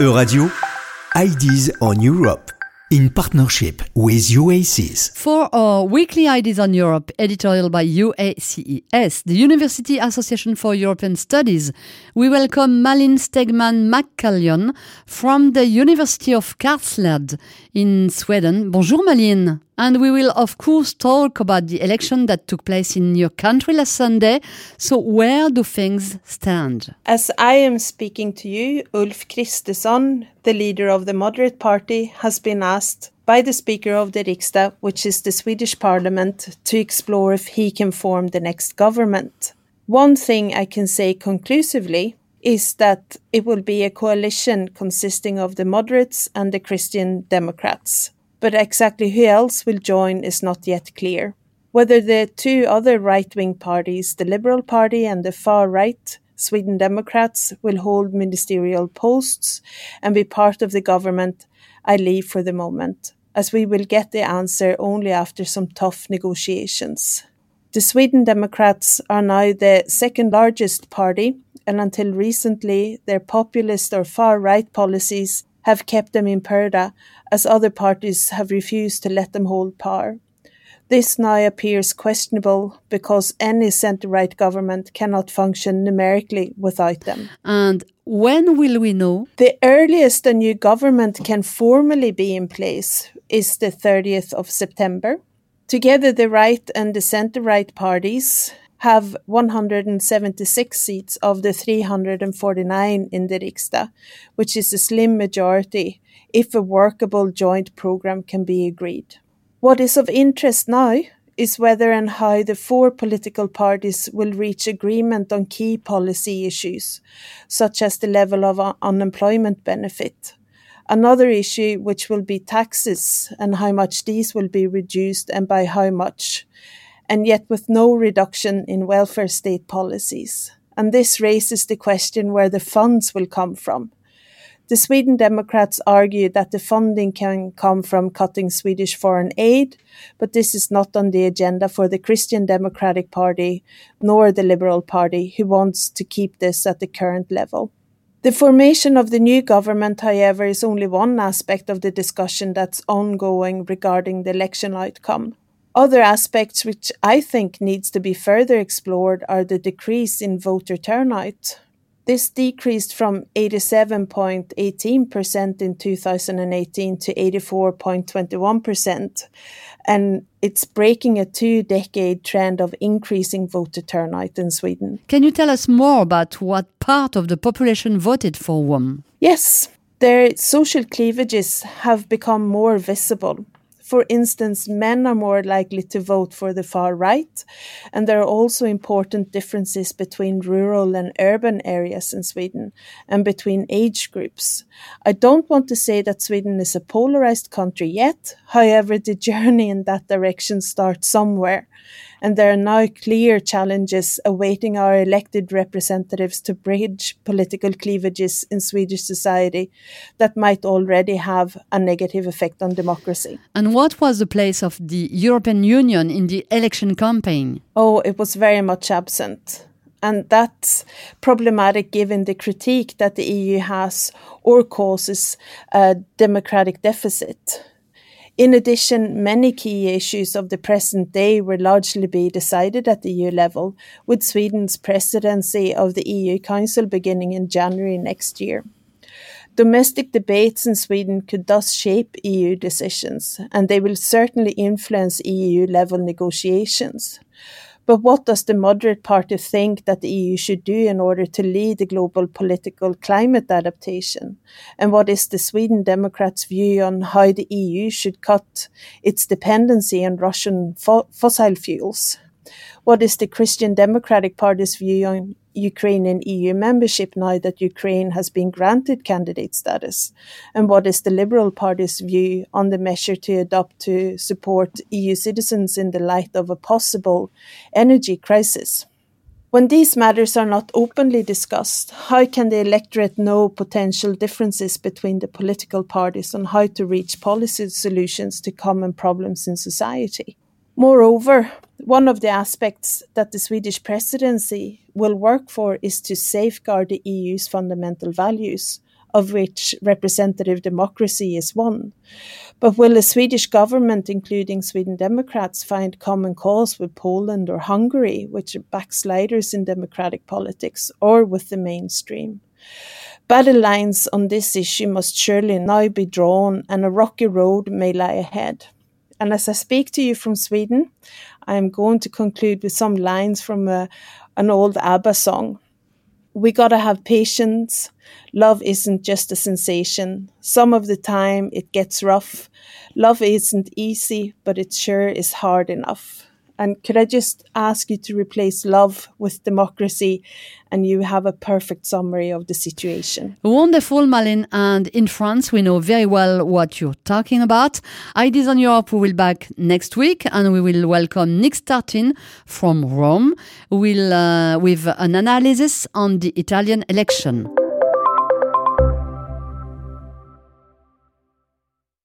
Euradio, Ideas on Europe, in partnership with UACES. For our weekly Ideas on Europe, editorial by UACES, the University Association for European Studies, we welcome Malin Stegmann McCallion from the University of Karlstad in Sweden. Bonjour Malin. And we will, of course, talk about the election that took place in your country last Sunday. So, where do things stand? As I am speaking to you, Ulf Kristersson, the leader of the Moderate Party, has been asked by the Speaker of the Riksdag, which is the Swedish Parliament, to explore if he can form the next government. One thing I can say conclusively is that it will be a coalition consisting of the moderates and the Christian Democrats but exactly who else will join is not yet clear. Whether the two other right wing parties, the Liberal Party and the far right, Sweden Democrats, will hold ministerial posts and be part of the government, I leave for the moment, as we will get the answer only after some tough negotiations. The Sweden Democrats are now the second largest party, and until recently, their populist or far right policies have kept them in purdah, as other parties have refused to let them hold power. This now appears questionable because any centre right government cannot function numerically without them. And when will we know? The earliest a new government can formally be in place is the 30th of September. Together, the right and the centre right parties have 176 seats of the 349 in the Riksdag, which is a slim majority if a workable joint program can be agreed. What is of interest now is whether and how the four political parties will reach agreement on key policy issues, such as the level of unemployment benefit. Another issue which will be taxes and how much these will be reduced and by how much and yet with no reduction in welfare state policies. And this raises the question where the funds will come from. The Sweden Democrats argue that the funding can come from cutting Swedish foreign aid, but this is not on the agenda for the Christian Democratic Party nor the Liberal Party, who wants to keep this at the current level. The formation of the new government, however, is only one aspect of the discussion that's ongoing regarding the election outcome. Other aspects which I think needs to be further explored are the decrease in voter turnout. This decreased from 87.18% in 2018 to 84.21%, and it's breaking a two decade trend of increasing voter turnout in Sweden. Can you tell us more about what part of the population voted for WOM? Yes, their social cleavages have become more visible. For instance, men are more likely to vote for the far right, and there are also important differences between rural and urban areas in Sweden and between age groups. I don't want to say that Sweden is a polarized country yet, however, the journey in that direction starts somewhere and there are now clear challenges awaiting our elected representatives to bridge political cleavages in Swedish society that might already have a negative effect on democracy. And what was the place of the European Union in the election campaign? Oh, it was very much absent. And that's problematic given the critique that the EU has or causes a democratic deficit. In addition, many key issues of the present day will largely be decided at the EU level, with Sweden's presidency of the EU Council beginning in January next year. Domestic debates in Sweden could thus shape EU decisions, and they will certainly influence EU level negotiations. But what does the moderate party think that the EU should do in order to lead the global political climate adaptation? And what is the Sweden Democrats' view on how the EU should cut its dependency on Russian fo fossil fuels? What is the Christian Democratic Party's view on Ukrainian EU membership now that Ukraine has been granted candidate status? And what is the Liberal Party's view on the measure to adopt to support EU citizens in the light of a possible energy crisis? When these matters are not openly discussed, how can the electorate know potential differences between the political parties on how to reach policy solutions to common problems in society? Moreover, one of the aspects that the Swedish presidency will work for is to safeguard the EU's fundamental values. of which representative democracy is one. But will the Swedish government, including Sweden Democrats, find common cause with Poland or Hungary, which are backsliders in democratic politics, or with the mainstream? Battle lines on this issue must surely now be drawn, and a rocky road may lie ahead. And as I speak to you from Sweden, I am going to conclude with some lines from a, an old ABBA song. We gotta have patience. Love isn't just a sensation. Some of the time it gets rough. Love isn't easy, but it sure is hard enough. And could I just ask you to replace love with democracy and you have a perfect summary of the situation? Wonderful, Malin. And in France, we know very well what you're talking about. Ideas on Europe, will back next week and we will welcome Nick Startin from Rome will, uh, with an analysis on the Italian election.